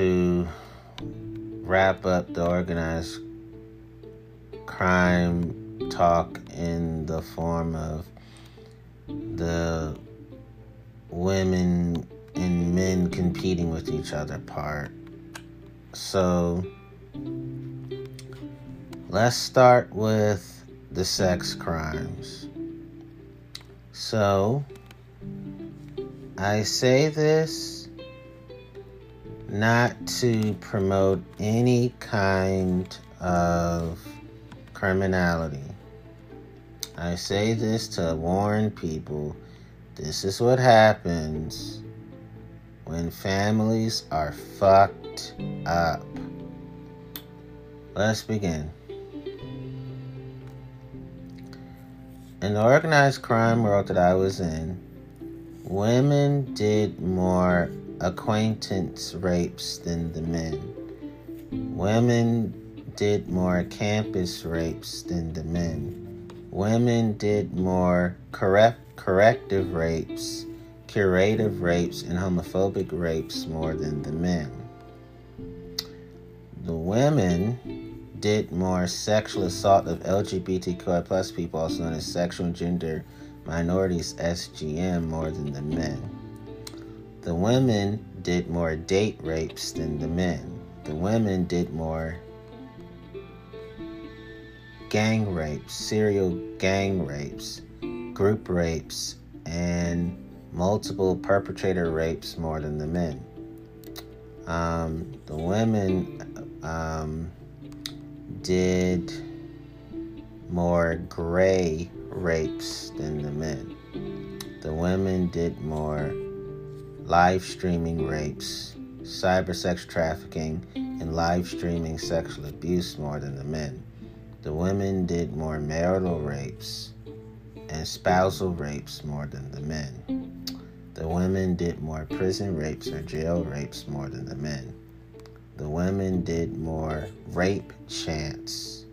to wrap up the organized crime talk in the form of the women and men competing with each other part. So let's start with the sex crimes. So I say this not to promote any kind of criminality. I say this to warn people this is what happens when families are fucked up. Let's begin. In the organized crime world that I was in, women did more acquaintance rapes than the men. Women did more campus rapes than the men. Women did more correct corrective rapes, curative rapes, and homophobic rapes more than the men. The women did more sexual assault of LGBTQI plus people, also known as sexual gender minorities, SGM, more than the men. The women did more date rapes than the men. The women did more gang rapes, serial gang rapes, group rapes and multiple perpetrator rapes more than the men. Um, the women um, did more gray rapes than the men. The women did more live streaming rapes, cyber sex trafficking, and live streaming sexual abuse more than the men. The women did more marital rapes, and spousal rapes more than the men. The women did more prison rapes or jail rapes more than the men. The women did more rape chants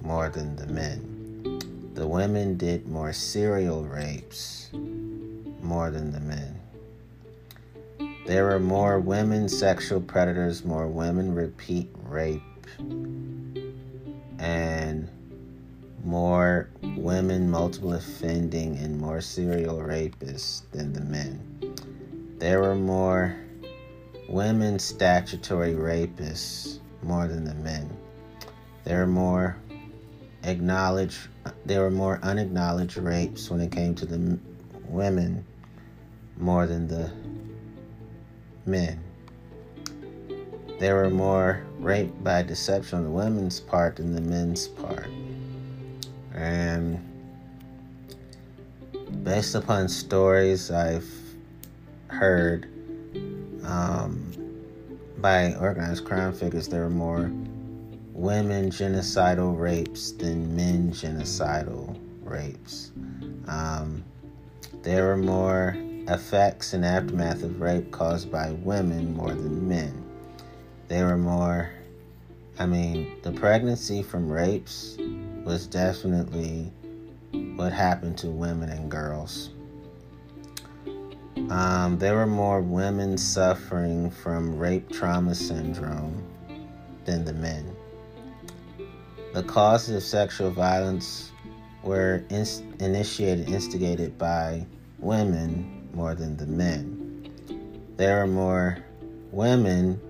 more than the men. The women did more serial rapes more than the men. There were more women sexual predators, more women repeat rape, and more women multiple offending and more serial rapists than the men. There were more women statutory rapists more than the men. There were more acknowledged there were more unacknowledged rapes when it came to the women more than the men. There were more rape by deception on the women's part than the men's part. And based upon stories I've heard um, by organized crime figures, there were more women genocidal rapes than men genocidal rapes. Um, there were more effects and aftermath of rape caused by women more than men. There were more, I mean, the pregnancy from rapes was definitely what happened to women and girls. Um, there were more women suffering from rape trauma syndrome than the men. The causes of sexual violence were in- initiated, instigated by women more than the men. There were more women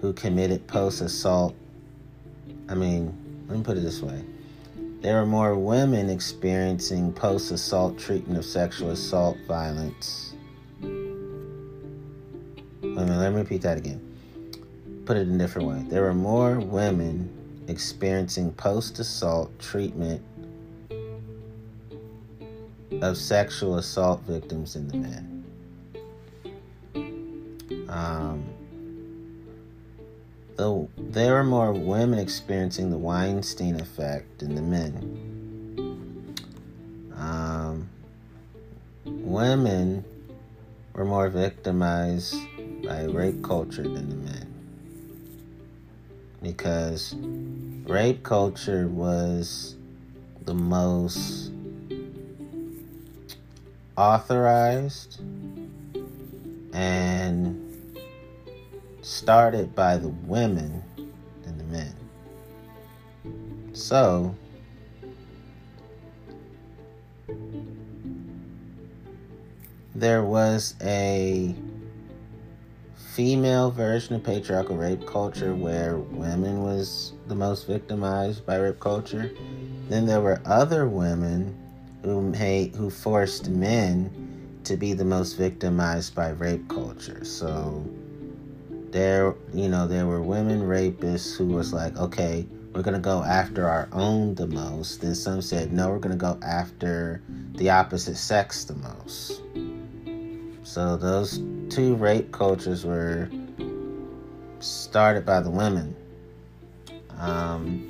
who committed post assault. I mean, let me put it this way there are more women experiencing post assault treatment of sexual assault violence. A minute, let me repeat that again. Put it in a different way. There are more women experiencing post assault treatment of sexual assault victims in the men. Um, there are more women experiencing the Weinstein effect than the men. Um, women were more victimized by rape culture than the men. Because rape culture was the most authorized and started by the women than the men. So, there was a female version of patriarchal rape culture where women was the most victimized by rape culture. Then there were other women who made, who forced men to be the most victimized by rape culture. So there, you know, there were women rapists who was like, okay, we're gonna go after our own the most. Then some said, no, we're gonna go after the opposite sex the most. So those two rape cultures were started by the women. Um,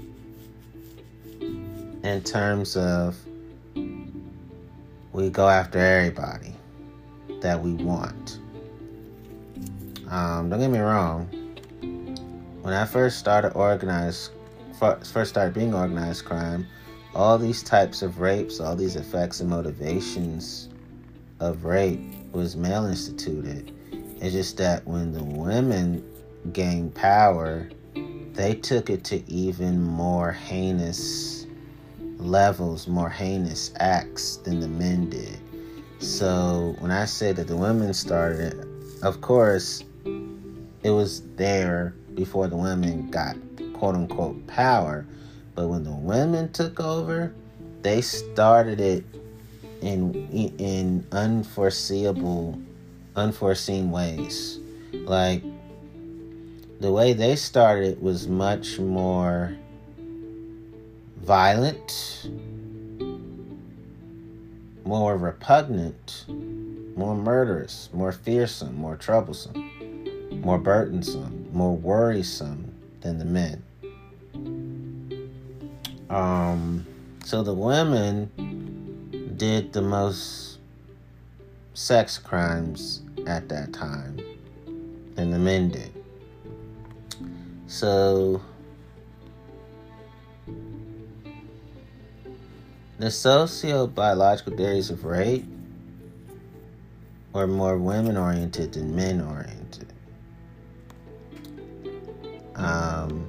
in terms of we go after everybody that we want. Um, don't get me wrong. When I first started organized, first started being organized crime, all these types of rapes, all these effects and motivations of rape was male instituted. It's just that when the women gained power, they took it to even more heinous levels, more heinous acts than the men did. So when I say that the women started, of course, it was there before the women got quote unquote power. But when the women took over, they started it in in unforeseeable, unforeseen ways. Like the way they started was much more violent, more repugnant, more murderous, more fearsome, more troublesome, more burdensome, more worrisome than the men. Um, so the women did the most sex crimes at that time than the men did. So the sociobiological theories of rape were more women oriented than men oriented. Um,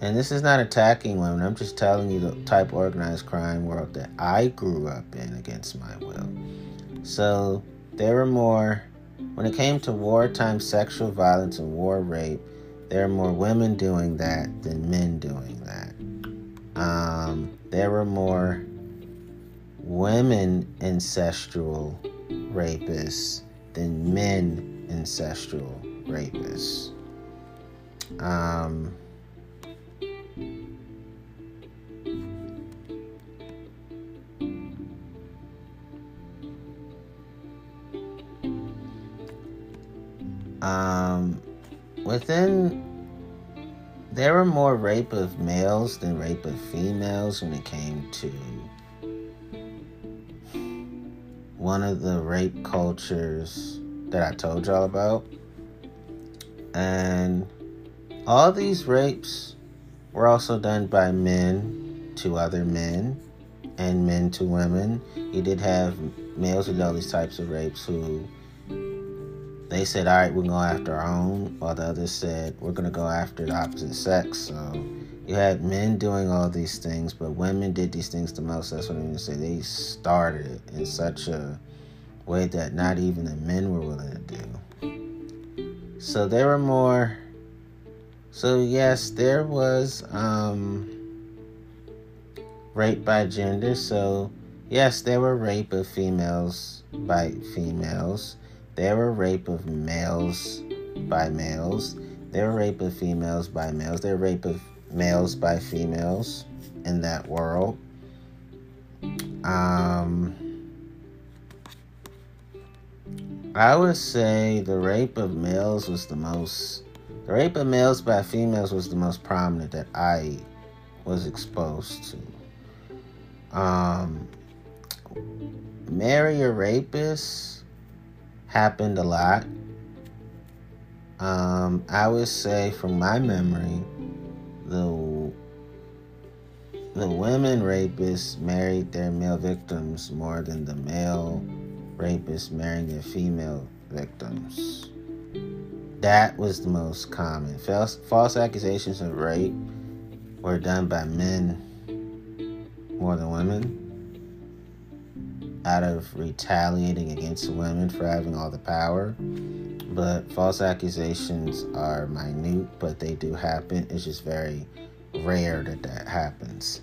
and this is not attacking women. I'm just telling you the type of organized crime world that I grew up in against my will. So there were more, when it came to wartime sexual violence and war rape, there are more women doing that than men doing that. Um, there were more women ancestral rapists than men ancestral rapists. Um, Um, within there were more rape of males than rape of females when it came to one of the rape cultures that I told y'all about. And all these rapes were also done by men to other men and men to women. You did have males who did all these types of rapes who they said, all right, we're going to go after our own, while the others said, we're going to go after the opposite sex. So you had men doing all these things, but women did these things the most. That's what I'm going to say. They started it in such a way that not even the men were willing to do. So there were more. So, yes, there was um, rape by gender. So, yes, there were rape of females by females. There were rape of males by males. There were rape of females by males. There were rape of males by females in that world. Um, I would say the rape of males was the most. The rape of males by females was the most prominent that I was exposed to. Um, marry a rapist happened a lot. Um, I would say, from my memory, the the women rapists married their male victims more than the male rapists marrying their female victims. that was the most common. False, false accusations of rape were done by men more than women out of retaliating against women for having all the power. But false accusations are minute, but they do happen. It's just very rare that that happens.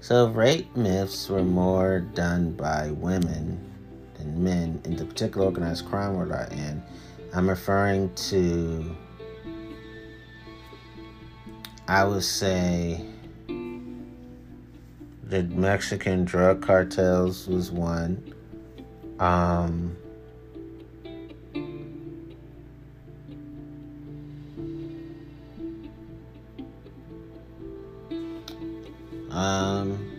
So, rape myths were more done by women than men in the particular organized crime world I'm in. I'm referring to, I would say, the Mexican drug cartels was one. Um, um,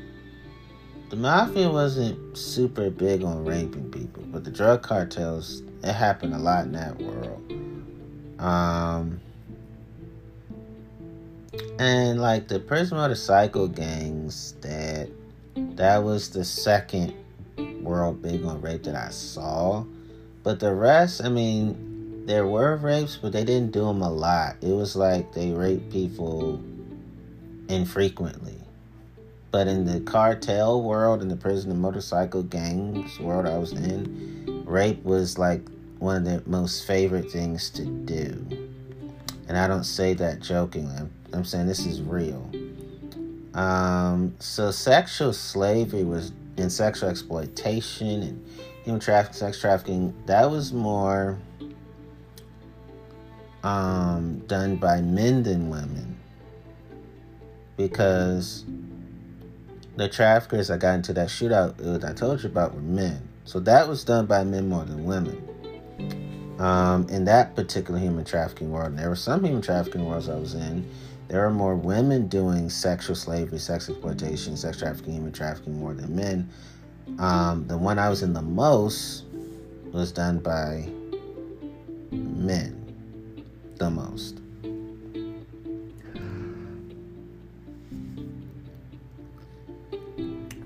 the mafia wasn't super big on raping people, but the drug cartels, it happened a lot in that world. Um, and like the prison motorcycle gangs that that was the second world big on rape that I saw. But the rest, I mean, there were rapes, but they didn't do them a lot. It was like they raped people infrequently. But in the cartel world, in the prison and motorcycle gangs world I was in, rape was like one of the most favorite things to do. And I don't say that jokingly. I'm, I'm saying this is real. Um, so sexual slavery was and sexual exploitation and human trafficking, sex trafficking. That was more um, done by men than women because the traffickers that got into that shootout I told you about were men. So that was done by men more than women. Um, in that particular human trafficking world, and there were some human trafficking worlds I was in there are more women doing sexual slavery, sex exploitation, sex trafficking, human trafficking more than men. Um, the one I was in the most was done by men, the most.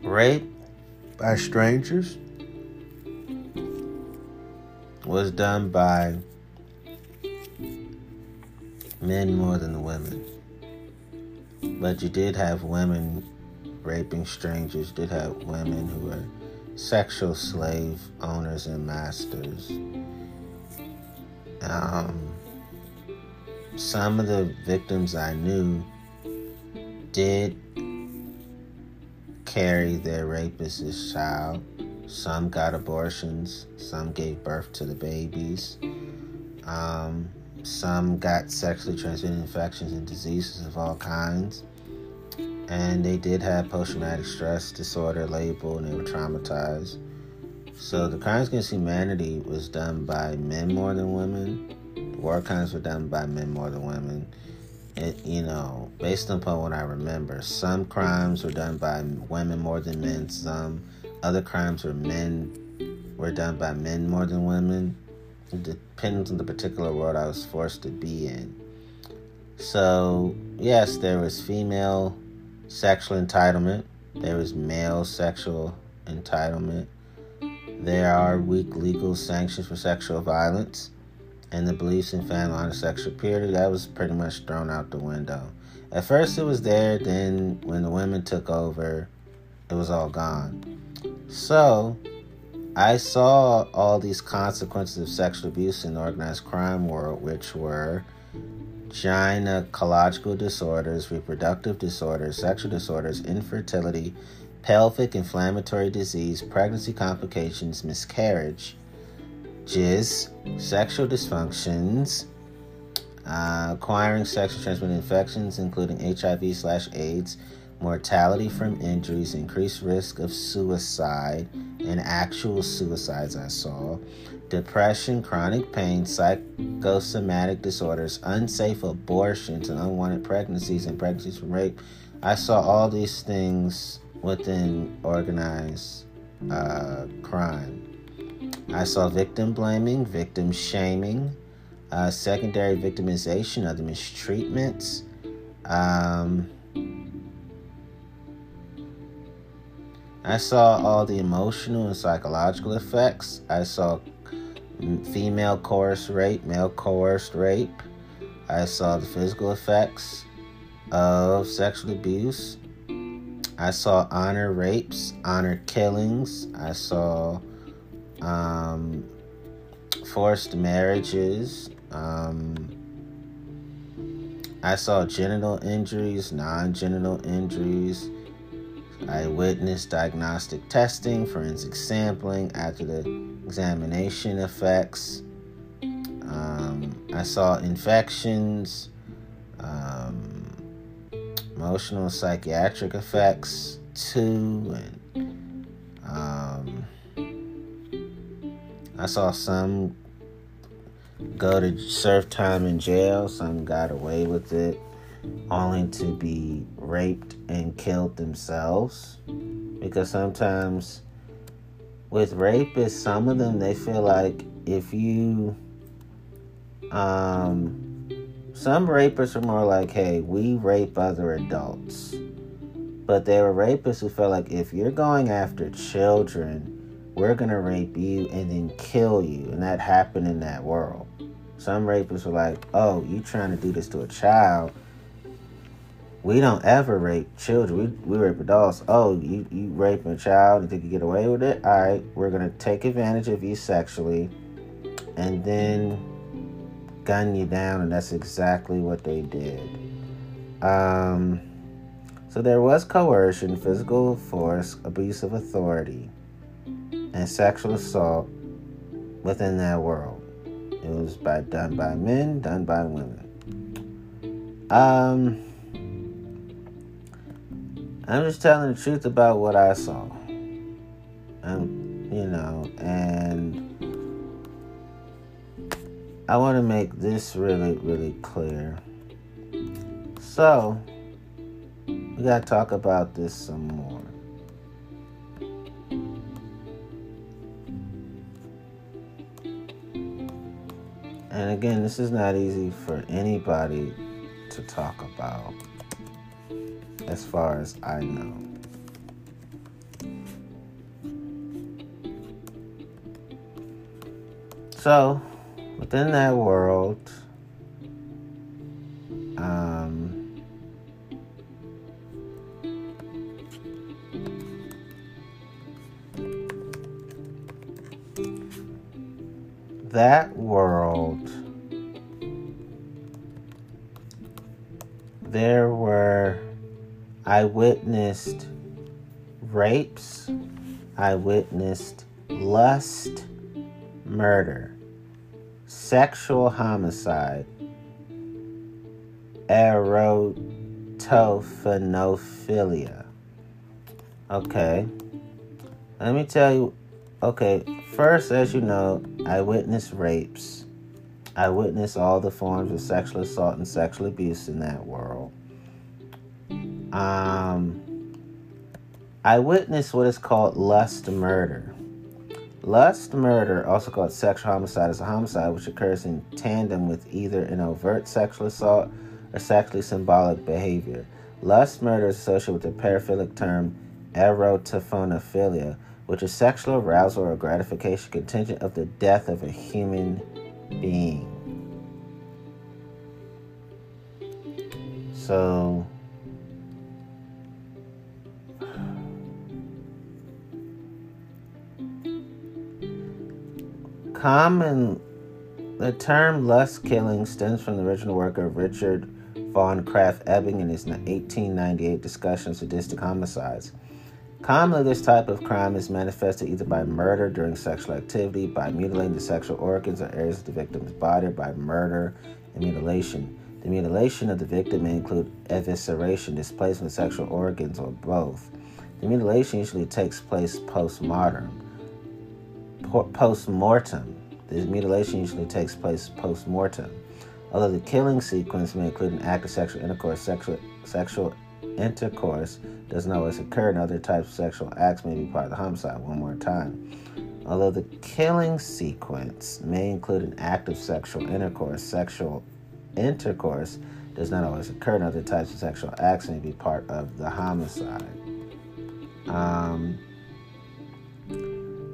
Rape by strangers was done by men more than the women. But you did have women raping strangers, did have women who were sexual slave owners and masters. Um, some of the victims I knew did carry their rapist as child. Some got abortions, some gave birth to the babies. Um, some got sexually transmitted infections and diseases of all kinds. And they did have post traumatic stress disorder label and they were traumatized. So the crimes against humanity was done by men more than women. War crimes were done by men more than women. It, you know, based upon what I remember, some crimes were done by women more than men. Some other crimes were men were done by men more than women. It depends on the particular world I was forced to be in. So, yes, there was female sexual entitlement, there is male sexual entitlement. There are weak legal sanctions for sexual violence, and the beliefs in family honor sexual purity that was pretty much thrown out the window. At first, it was there, then, when the women took over, it was all gone. So, I saw all these consequences of sexual abuse in the organized crime world, which were gynecological disorders, reproductive disorders, sexual disorders, infertility, pelvic inflammatory disease, pregnancy complications, miscarriage, jizz, sexual dysfunctions, uh, acquiring sexually transmitted infections, including HIV slash AIDS, mortality from injuries, increased risk of suicide, and actual suicides I saw, depression, chronic pain, psychosomatic disorders, unsafe abortions, and unwanted pregnancies and pregnancies from rape. I saw all these things within organized uh, crime. I saw victim blaming, victim shaming, uh, secondary victimization of the mistreatments. Um, I saw all the emotional and psychological effects. I saw female coerced rape, male coerced rape. I saw the physical effects of sexual abuse. I saw honor rapes, honor killings. I saw um, forced marriages. Um, I saw genital injuries, non genital injuries. I witnessed diagnostic testing, forensic sampling after the examination effects. Um, I saw infections, um, emotional psychiatric effects too, and um, I saw some go to serve time in jail, some got away with it, only to be raped and killed themselves. Because sometimes with rapists, some of them they feel like if you um some rapists are more like, hey, we rape other adults. But there were rapists who felt like if you're going after children, we're gonna rape you and then kill you. And that happened in that world. Some rapists were like, oh, you trying to do this to a child. We don't ever rape children. We, we rape adults. Oh, you, you raping a child and think you get away with it? All right, we're going to take advantage of you sexually and then gun you down. And that's exactly what they did. Um, so there was coercion, physical force, abuse of authority, and sexual assault within that world. It was by done by men, done by women. Um, I'm just telling the truth about what I saw. Um, you know, and I want to make this really, really clear. So, we got to talk about this some more. And again, this is not easy for anybody to talk about, as far as I know. So, within that world, um, that world, there I witnessed rapes, I witnessed lust, murder, sexual homicide, erotophonophilia. Okay. Let me tell you. Okay, first, as you know, I witnessed rapes. I witnessed all the forms of sexual assault and sexual abuse in that world. Um, I witnessed what is called lust murder. Lust murder, also called sexual homicide, is a homicide which occurs in tandem with either an overt sexual assault or sexually symbolic behavior. Lust murder is associated with the paraphilic term erotophonophilia, which is sexual arousal or gratification contingent of the death of a human being. So, common the term lust killing stems from the original work of Richard von Krafft-Ebing in his 1898 discussion of sadistic homicides. Commonly, this type of crime is manifested either by murder during sexual activity, by mutilating the sexual organs or areas of the victim's body, by murder and mutilation. The mutilation of the victim may include evisceration, displacement of sexual organs, or both. The mutilation usually takes place post-mortem. Post-mortem. Mutilation usually takes place post-mortem. Although the killing sequence may include an act of sexual intercourse, sexual, sexual intercourse does not always occur, and other types of sexual acts may be part of the homicide. One more time. Although the killing sequence may include an act of sexual intercourse, sexual intercourse does not always occur, and other types of sexual acts may be part of the homicide. Um,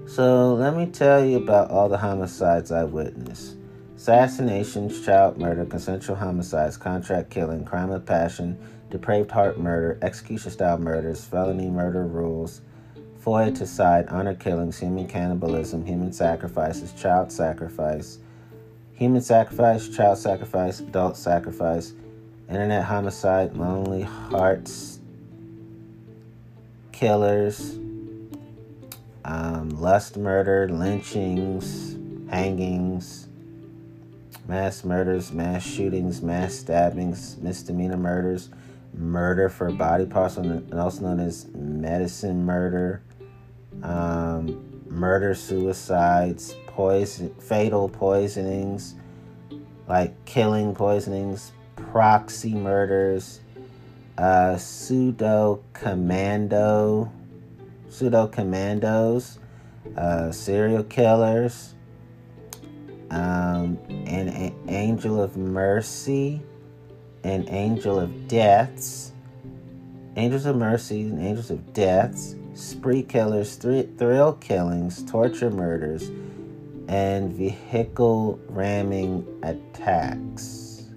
So let me tell you about all the homicides I witnessed. Assassinations, child murder, consensual homicides, contract killing, crime of passion, depraved heart murder, execution style murders, felony murder rules, foeticide, honor killings, human cannibalism, human sacrifices, child sacrifice, human sacrifice, child sacrifice, adult sacrifice, internet homicide, lonely hearts, killers, um, lust murder, lynchings, hangings, mass murders, mass shootings, mass stabbings, misdemeanor murders, murder for body parts, also known as medicine murder, um, murder suicides, poison, fatal poisonings, like killing poisonings, proxy murders, uh, pseudo commando, pseudo commandos, uh, serial killers, um, an, an angel of mercy, an angel of deaths, angels of mercy, and angels of deaths, spree killers, thrill killings, torture murders, and vehicle ramming attacks,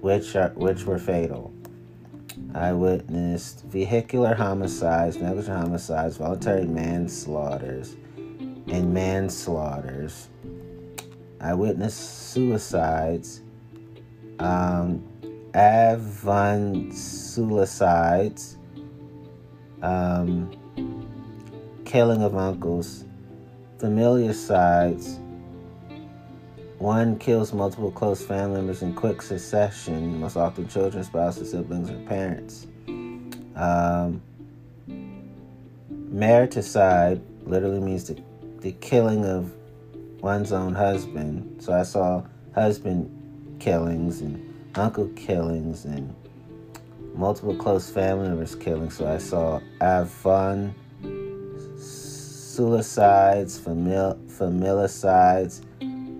which are which were fatal. I witnessed vehicular homicides, negligent homicides, voluntary manslaughters, and manslaughters. I witnessed suicides, um, suicides, um, killing of uncles, familicides. One kills multiple close family members in quick succession, most often children, spouses, siblings, or parents. Um, mariticide literally means the the killing of one's own husband. So I saw husband killings and uncle killings and multiple close family members killings. So I saw Avon suicides, famil- familicides,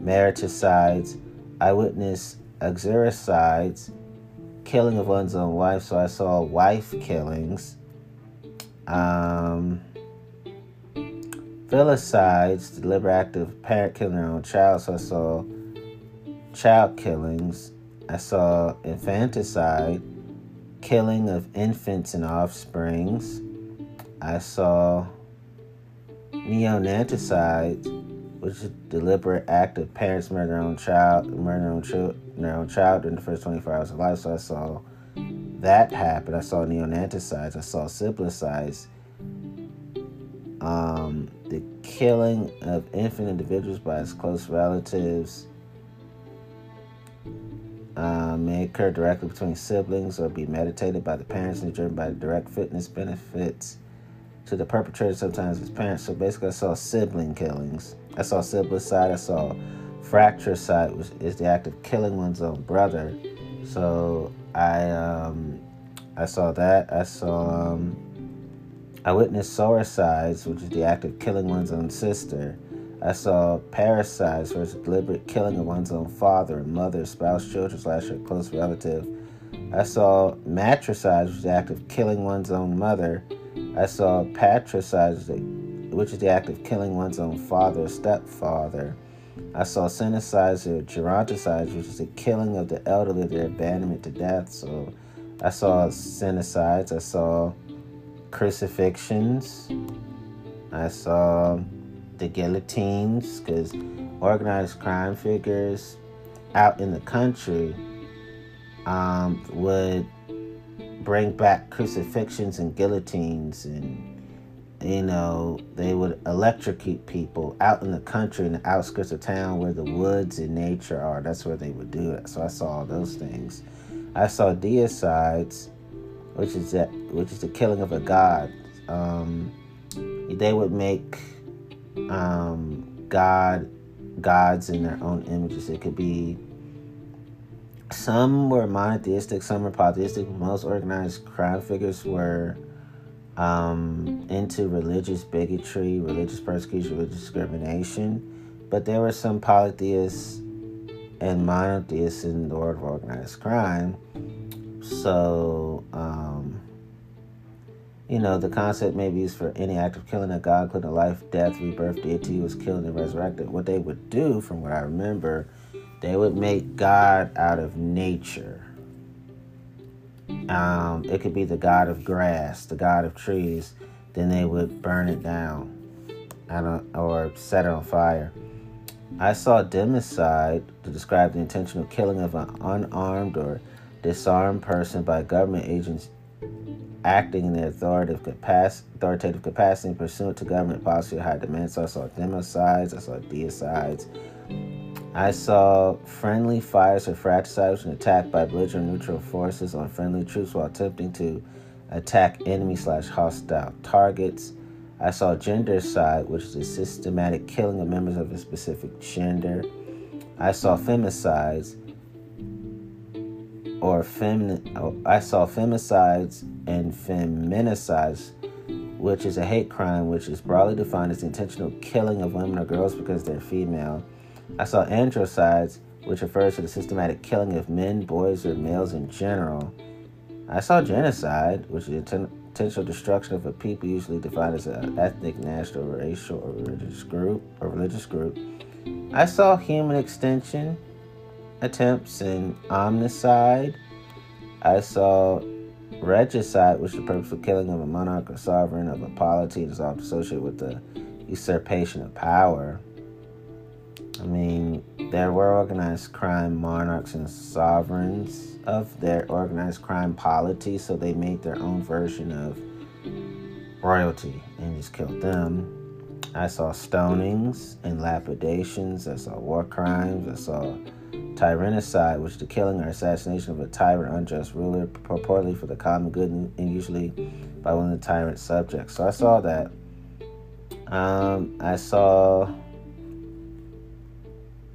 mariticides. I witnessed uxoricides, killing of one's own wife. So I saw wife killings. Um, Filicides, deliberate act of parent killing their own child. So I saw child killings. I saw infanticide, killing of infants and offsprings. I saw neonaticide, which is deliberate act of parents murdering their own child, murdering their own, child, their own child during the first 24 hours of life. So I saw that happen. I saw neonaticides. I saw siblicides. Um, the killing of infant individuals by its close relatives uh, may occur directly between siblings or be meditated by the parents and driven by direct fitness benefits to the perpetrator, sometimes his parents. So basically, I saw sibling killings. I saw siblicide. I saw fratricide, which is the act of killing one's own brother. So I um, I saw that. I saw um, I witnessed sororicides, which is the act of killing one's own sister. I saw parricides, which is deliberate killing of one's own father mother, spouse, children, slash a close relative. I saw matricides, which is the act of killing one's own mother. I saw patricides, which is the act of killing one's own father, or stepfather. I saw senicides or geronticides, which is the killing of the elderly, their abandonment to death. So I saw senicides. I saw crucifixions. I saw the guillotines because organized crime figures out in the country um, would bring back crucifixions and guillotines and you know they would electrocute people out in the country in the outskirts of town where the woods and nature are that's where they would do it so i saw those things i saw deicides which is that which is the killing of a god. Um, they would make um, God gods in their own images. It could be some were monotheistic, some were polytheistic. Most organized crime figures were um, into religious bigotry, religious persecution, religious discrimination. But there were some polytheists and monotheists in the world of organized crime so, um, you know, the concept may be used for any act of killing a god, including life, death, rebirth, deity was killed and resurrected. What they would do, from what I remember, they would make God out of nature. Um, it could be the god of grass, the god of trees. Then they would burn it down, or set it on fire. I saw democide to describe the intentional killing of an unarmed or disarmed person by government agents acting in their authoritative, capac- authoritative capacity pursuant to government policy or high demand. So I saw democides, I saw deicides. I saw friendly fires or fratricides and attack by belligerent neutral forces on friendly troops while attempting to attack enemy slash hostile targets. I saw gendercide, which is a systematic killing of members of a specific gender. I saw femicides, or. Oh, I saw femicides and feminicides, which is a hate crime, which is broadly defined as the intentional killing of women or girls because they're female. I saw androcides, which refers to the systematic killing of men, boys, or males in general. I saw genocide, which is the potential destruction of a people usually defined as an ethnic, national, racial, or religious group or religious group. I saw human extension attempts and omnicide. I saw regicide, which is the purposeful killing of a monarch or sovereign of a polity is often associated with the usurpation of power. I mean, there were organized crime monarchs and sovereigns of their organized crime polity, so they made their own version of royalty and just killed them. I saw stonings and lapidations. I saw war crimes. I saw tyrannicide, which is the killing or assassination of a tyrant, unjust ruler, purportedly for the common good and usually by one of the tyrant's subjects. So I saw that. Um, I saw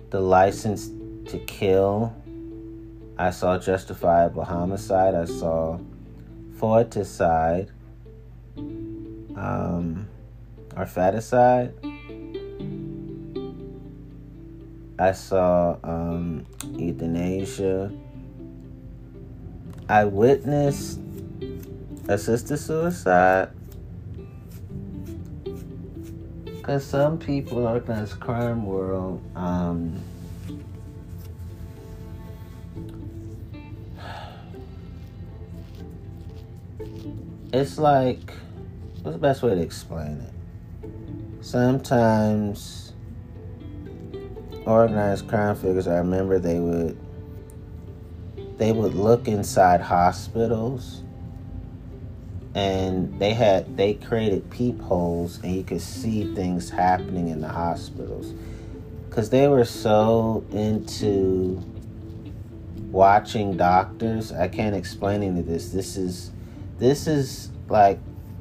the license to kill. I saw justifiable homicide. I saw foeticide, um, or faticide. I saw um, euthanasia. I witnessed assisted suicide. Because some people in organized crime world, um, it's like, what's the best way to explain it? Sometimes organized crime figures, I remember they would they would look inside hospitals and they had they created peepholes and you could see things happening in the hospitals. Because they were so into watching doctors i can't explain any of this. This is this is like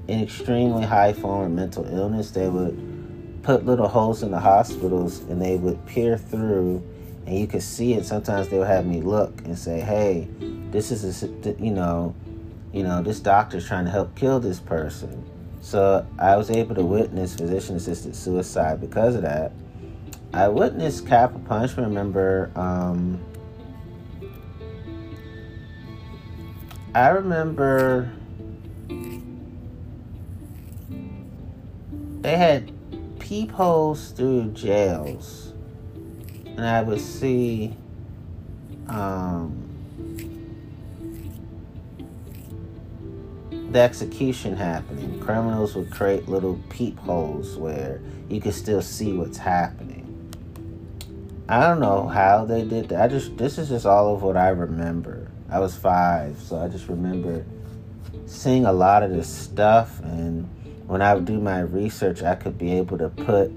an extremely high form of mental illness. They would put little holes in the hospitals and they would peer through and you could see it. Sometimes they would have me look and say hey this is a you know you know, this doctor's trying to help kill this person. So I was able to witness physician assisted suicide because of that. I witnessed capital punishment. Remember, um, I remember they had peepholes through jails, and I would see um, the execution happening, criminals would create little peepholes where you could still see what's happening. I don't know how they did that. I just this is just all of what I remember. I was five, so I just remember seeing a lot of this stuff and when I would do my research I could be able to put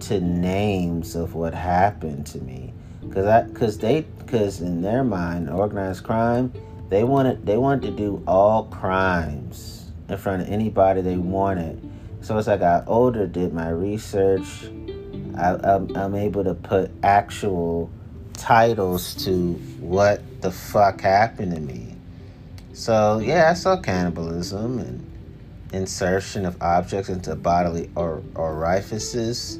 to names of what happened to me. Cause I cause they cause in their mind organized crime they wanted they wanted to do all crimes in front of anybody they wanted. So as I got older, did my research, I, I'm, I'm able to put actual titles to what the fuck happened to me. So yeah, I saw cannibalism and insertion of objects into bodily or orifices,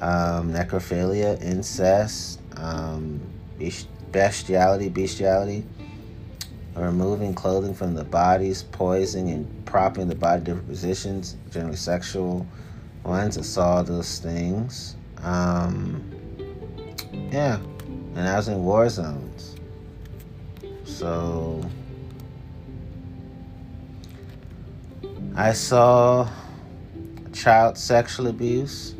um, necrophilia, incest, um, bestiality, bestiality removing clothing from the bodies, poisoning and propping the body different positions, generally sexual ones. I saw those things. Um, yeah, and I was in war zones. So I saw child sexual abuse.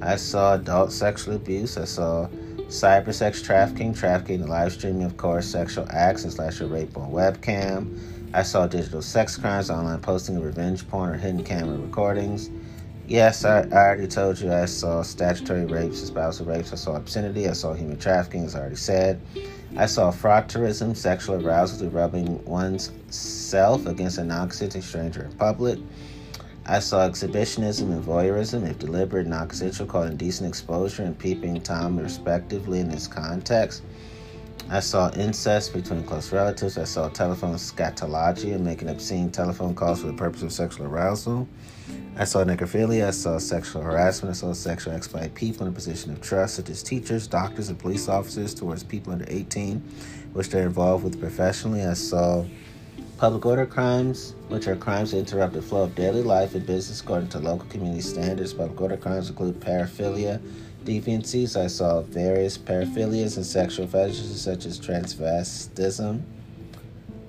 I saw adult sexual abuse. I saw cyber sex trafficking, trafficking, live streaming of course, sexual acts and slash a rape on webcam. I saw digital sex crimes, online posting of revenge porn or hidden camera recordings. Yes, I, I already told you I saw statutory rapes spousal rapes. I saw obscenity. I saw human trafficking, as I already said. I saw frotteurism, sexual arousal through rubbing one's self against a non consenting stranger in public. I saw exhibitionism and voyeurism, if deliberate, non consensual, called indecent exposure and peeping Tom, respectively, in this context. I saw incest between close relatives. I saw telephone scatology and making obscene telephone calls for the purpose of sexual arousal. I saw necrophilia. I saw sexual harassment. I saw sexual by people in a position of trust, such as teachers, doctors, and police officers, towards people under 18, which they're involved with professionally. I saw Public order crimes, which are crimes that interrupt the flow of daily life and business according to local community standards. Public order crimes include paraphilia, deviancies. I saw various paraphilias and sexual fetishes such as transvestism.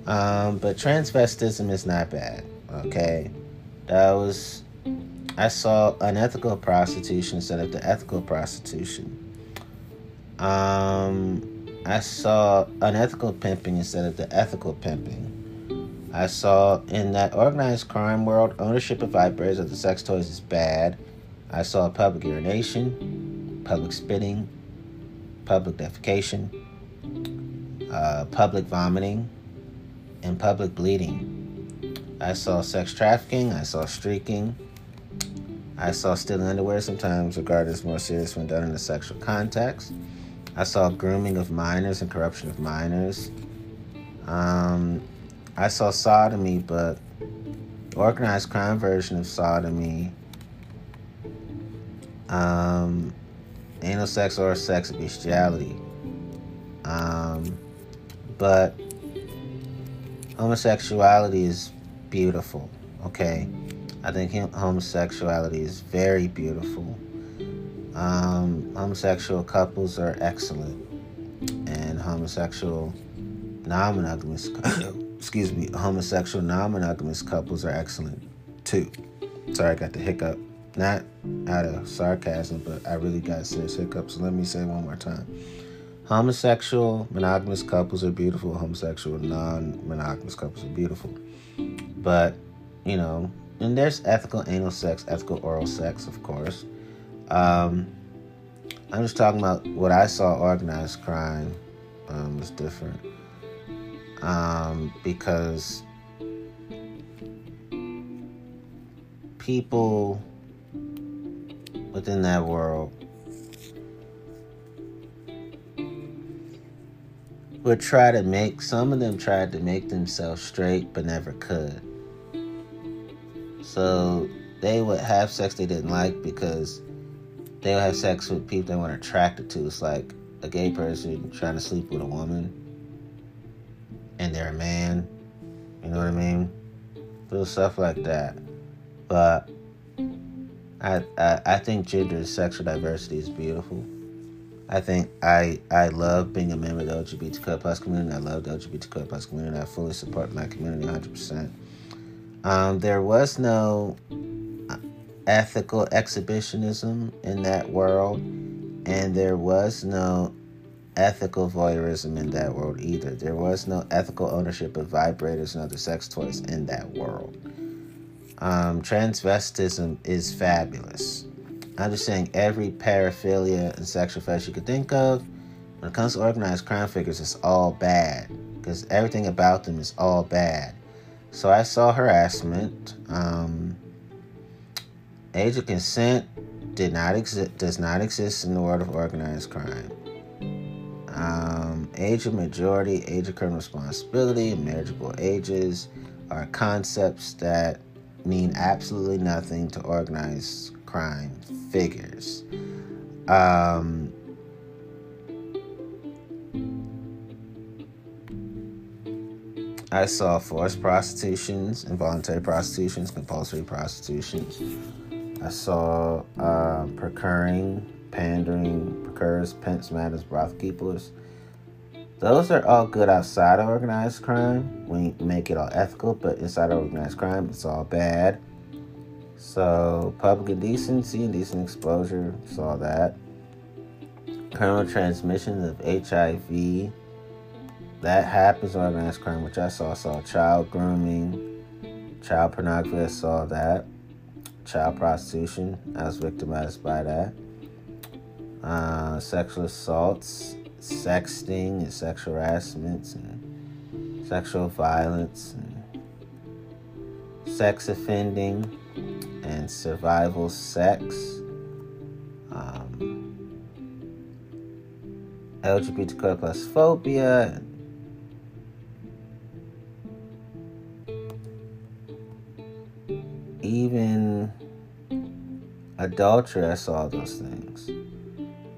Um, but transvestism is not bad, okay? That was, I saw unethical prostitution instead of the ethical prostitution. Um, I saw unethical pimping instead of the ethical pimping. I saw in that organized crime world, ownership of vibrators of the sex toys is bad. I saw public urination, public spitting, public defecation, uh, public vomiting, and public bleeding. I saw sex trafficking. I saw streaking. I saw stealing underwear, sometimes regarded as more serious when done in a sexual context. I saw grooming of minors and corruption of minors. Um, I saw sodomy, but organized crime version of sodomy, um, anal sex or sex bestiality. Um, but homosexuality is beautiful, okay? I think homosexuality is very beautiful. Um, homosexual couples are excellent, and homosexual non monogamous excuse me, homosexual non-monogamous couples are excellent too. Sorry, I got the hiccup. Not out of sarcasm, but I really got serious hiccups. So let me say one more time. Homosexual monogamous couples are beautiful. Homosexual non-monogamous couples are beautiful. But, you know, and there's ethical anal sex, ethical oral sex, of course. Um, I'm just talking about what I saw organized crime um, was different um, because people within that world would try to make some of them tried to make themselves straight but never could. So they would have sex they didn't like because they would have sex with people they weren't attracted to. It's like a gay person trying to sleep with a woman and they're a man. You know what I mean? Little stuff like that. But I, I I think gender sexual diversity is beautiful. I think I I love being a member of the LGBTQ plus community. I love the LGBTQ plus community. I fully support my community 100%. Um, there was no uh, ethical exhibitionism in that world, and there was no ethical voyeurism in that world either. There was no ethical ownership of vibrators and other sex toys in that world. Um, transvestism is fabulous. I'm just saying every paraphilia and sexual fetish you could think of, when it comes to organized crime figures, it's all bad because everything about them is all bad. So I saw harassment. Um, age of consent did not exist does not exist in the world of organized crime. Um, age of majority, age of criminal responsibility, marriageable ages are concepts that mean absolutely nothing to organized crime figures. Um, I saw forced prostitutions, involuntary prostitutions, compulsory prostitutions. I saw uh, procuring, pandering, procurers, pimps, matters, brothel keepers. Those are all good outside of organized crime We make it all ethical, but inside of organized crime, it's all bad. So, public indecency, indecent exposure, saw that. Criminal transmission of HIV, that happens organized crime, which I saw. Saw child grooming, child pornography, I saw that. Child prostitution, I was victimized by that. Uh, sexual assaults, sexting, and sexual harassments, and sexual violence, and sex offending and survival sex, um, LGBTQ plus phobia, even adultery. I saw those things.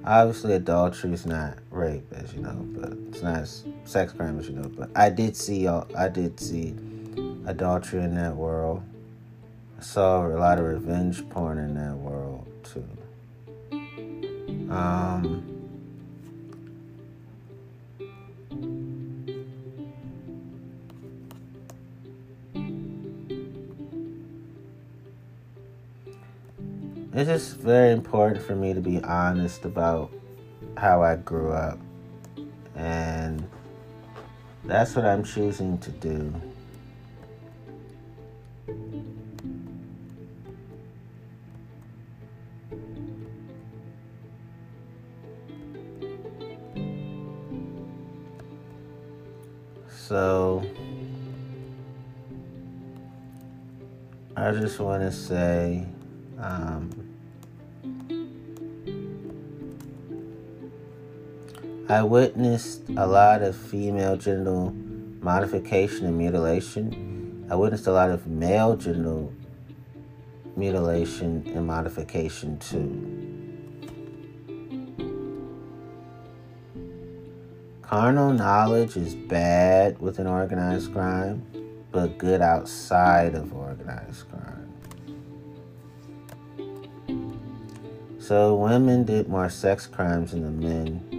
Obviously, adultery is not rape, as you know, but it's not sex crime, as you know. But I did see, I did see adultery in that world I saw a lot of revenge porn in that world too. Um, it's just very important for me to be honest about how I grew up. And that's what I'm choosing to do. So I just want to say um, I witnessed a lot of female genital modification and mutilation. I witnessed a lot of male genital mutilation and modification too. Carnal knowledge is bad within organized crime, but good outside of organized crime. So women did more sex crimes than the men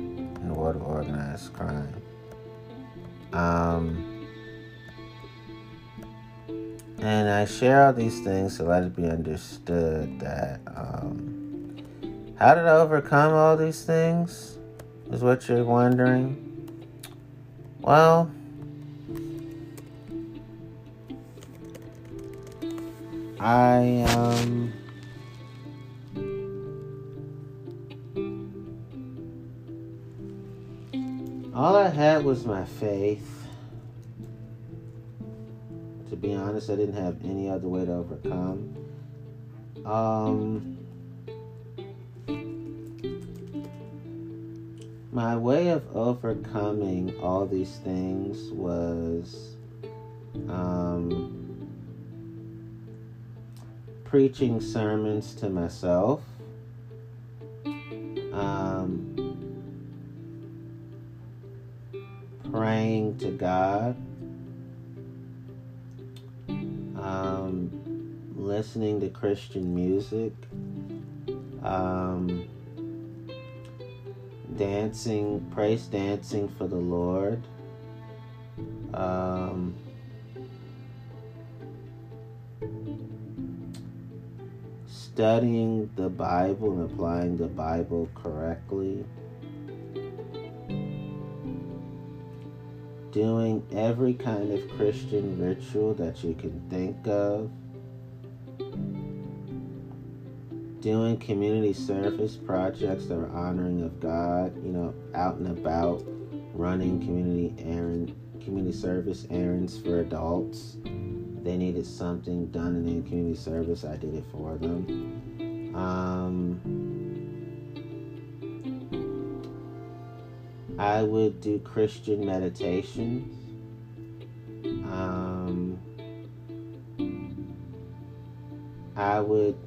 of organized crime. Um, and I share all these things to let it be understood that um, how did I overcome all these things? Is what you're wondering. Well, I um all I had was my faith. To be honest, I didn't have any other way to overcome. Um my way of overcoming all these things was um, preaching sermons to myself. To God, um, listening to Christian music, um, dancing, praise dancing for the Lord. Um, studying the Bible and applying the Bible correctly. Doing every kind of Christian ritual that you can think of doing community service projects that are honoring of God, you know, out and about, running community errand, community service errands for adults. They needed something done in community service. I did it for them. I would do Christian meditations. Um, I would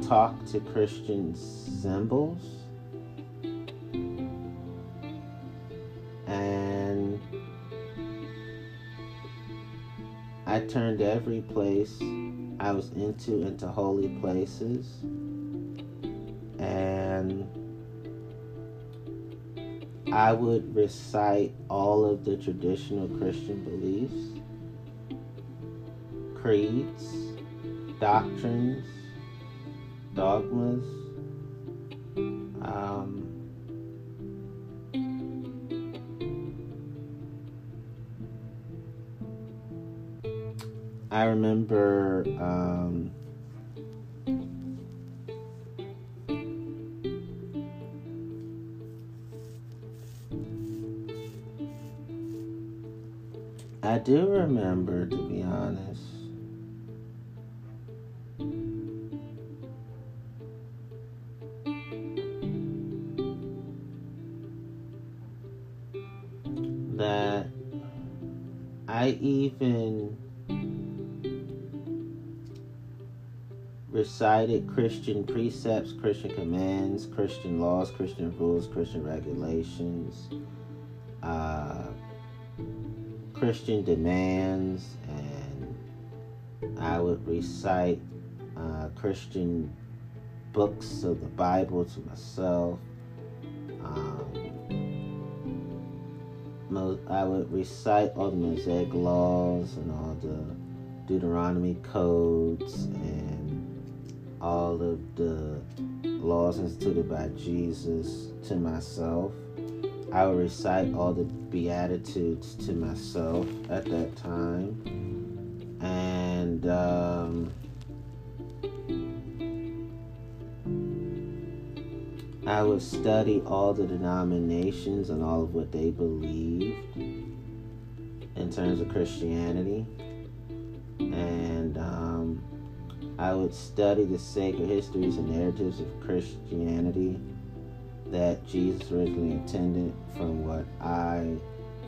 talk to Christian symbols and I turned every place I was into into holy places. I would recite all of the traditional Christian beliefs, creeds, doctrines, dogmas. Um, I remember um, That I even recited Christian precepts, Christian commands, Christian laws, Christian rules, Christian regulations. Uh, Christian demands, and I would recite uh, Christian books of the Bible to myself. I would recite all the Mosaic laws and all the Deuteronomy codes and all of the laws instituted by Jesus to myself. I would recite all the Beatitudes to myself at that time. And um, I would study all the denominations and all of what they believed in terms of Christianity. And um, I would study the sacred histories and narratives of Christianity that Jesus originally intended from what I,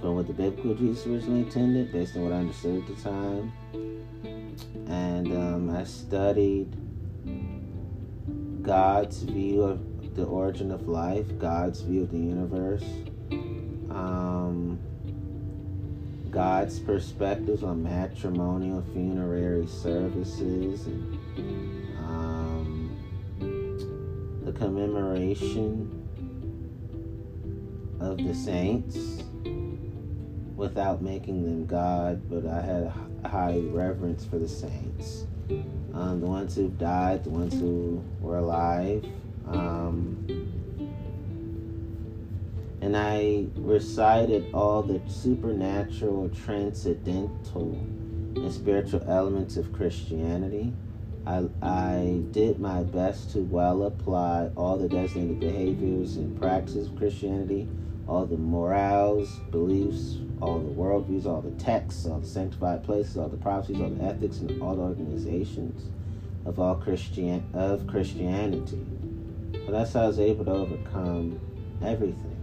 from what the biblical Jesus originally intended, based on what I understood at the time. And um, I studied God's view of the origin of life, God's view of the universe, um, God's perspectives on matrimonial funerary services, and um, the commemoration of the saints without making them God, but I had a high reverence for the saints. Um, the ones who died, the ones who were alive. Um, and I recited all the supernatural, transcendental, and spiritual elements of Christianity. I, I did my best to well apply all the designated behaviors and practices of Christianity all the morals, beliefs, all the worldviews, all the texts, all the sanctified places, all the prophecies, all the ethics, and all the organizations of all Christian of Christianity. But that's how I was able to overcome everything.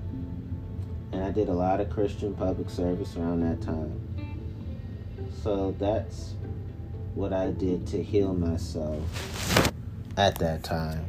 And I did a lot of Christian public service around that time. So that's what I did to heal myself at that time.